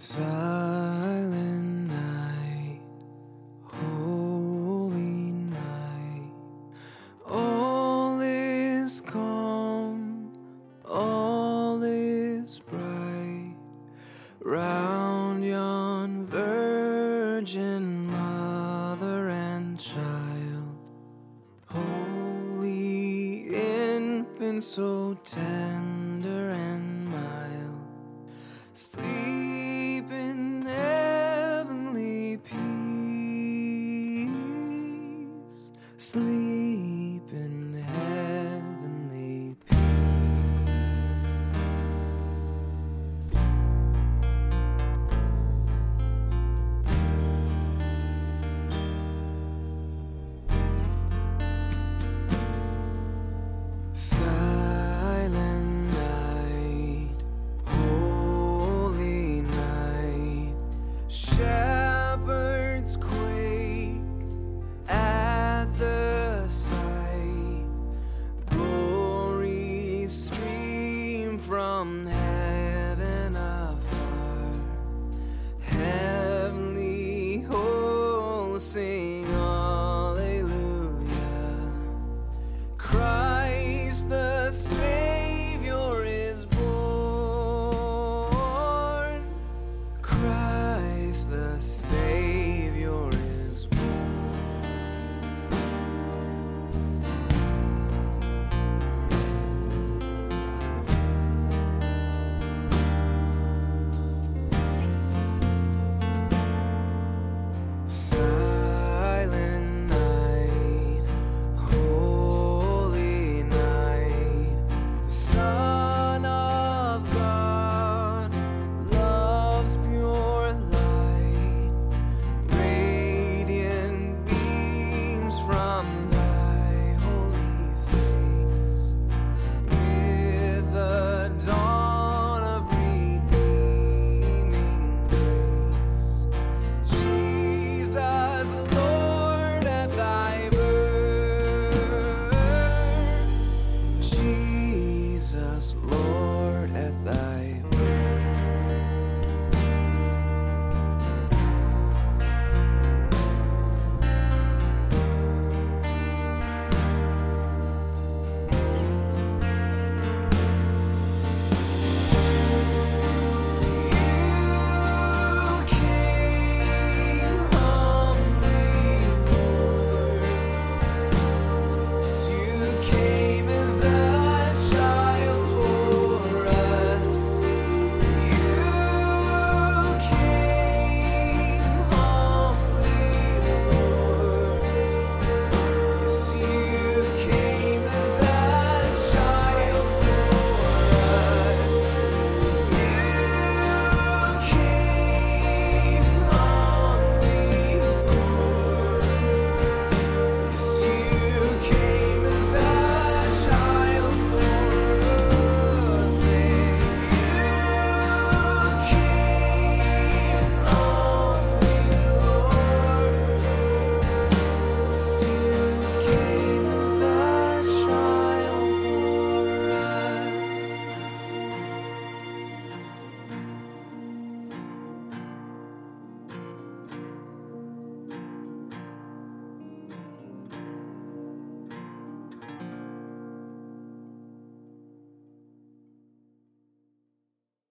Silent night, holy night, all is calm, all is bright round yon virgin mother and child, holy infant, so tender and mild. Sleep peace. Sight,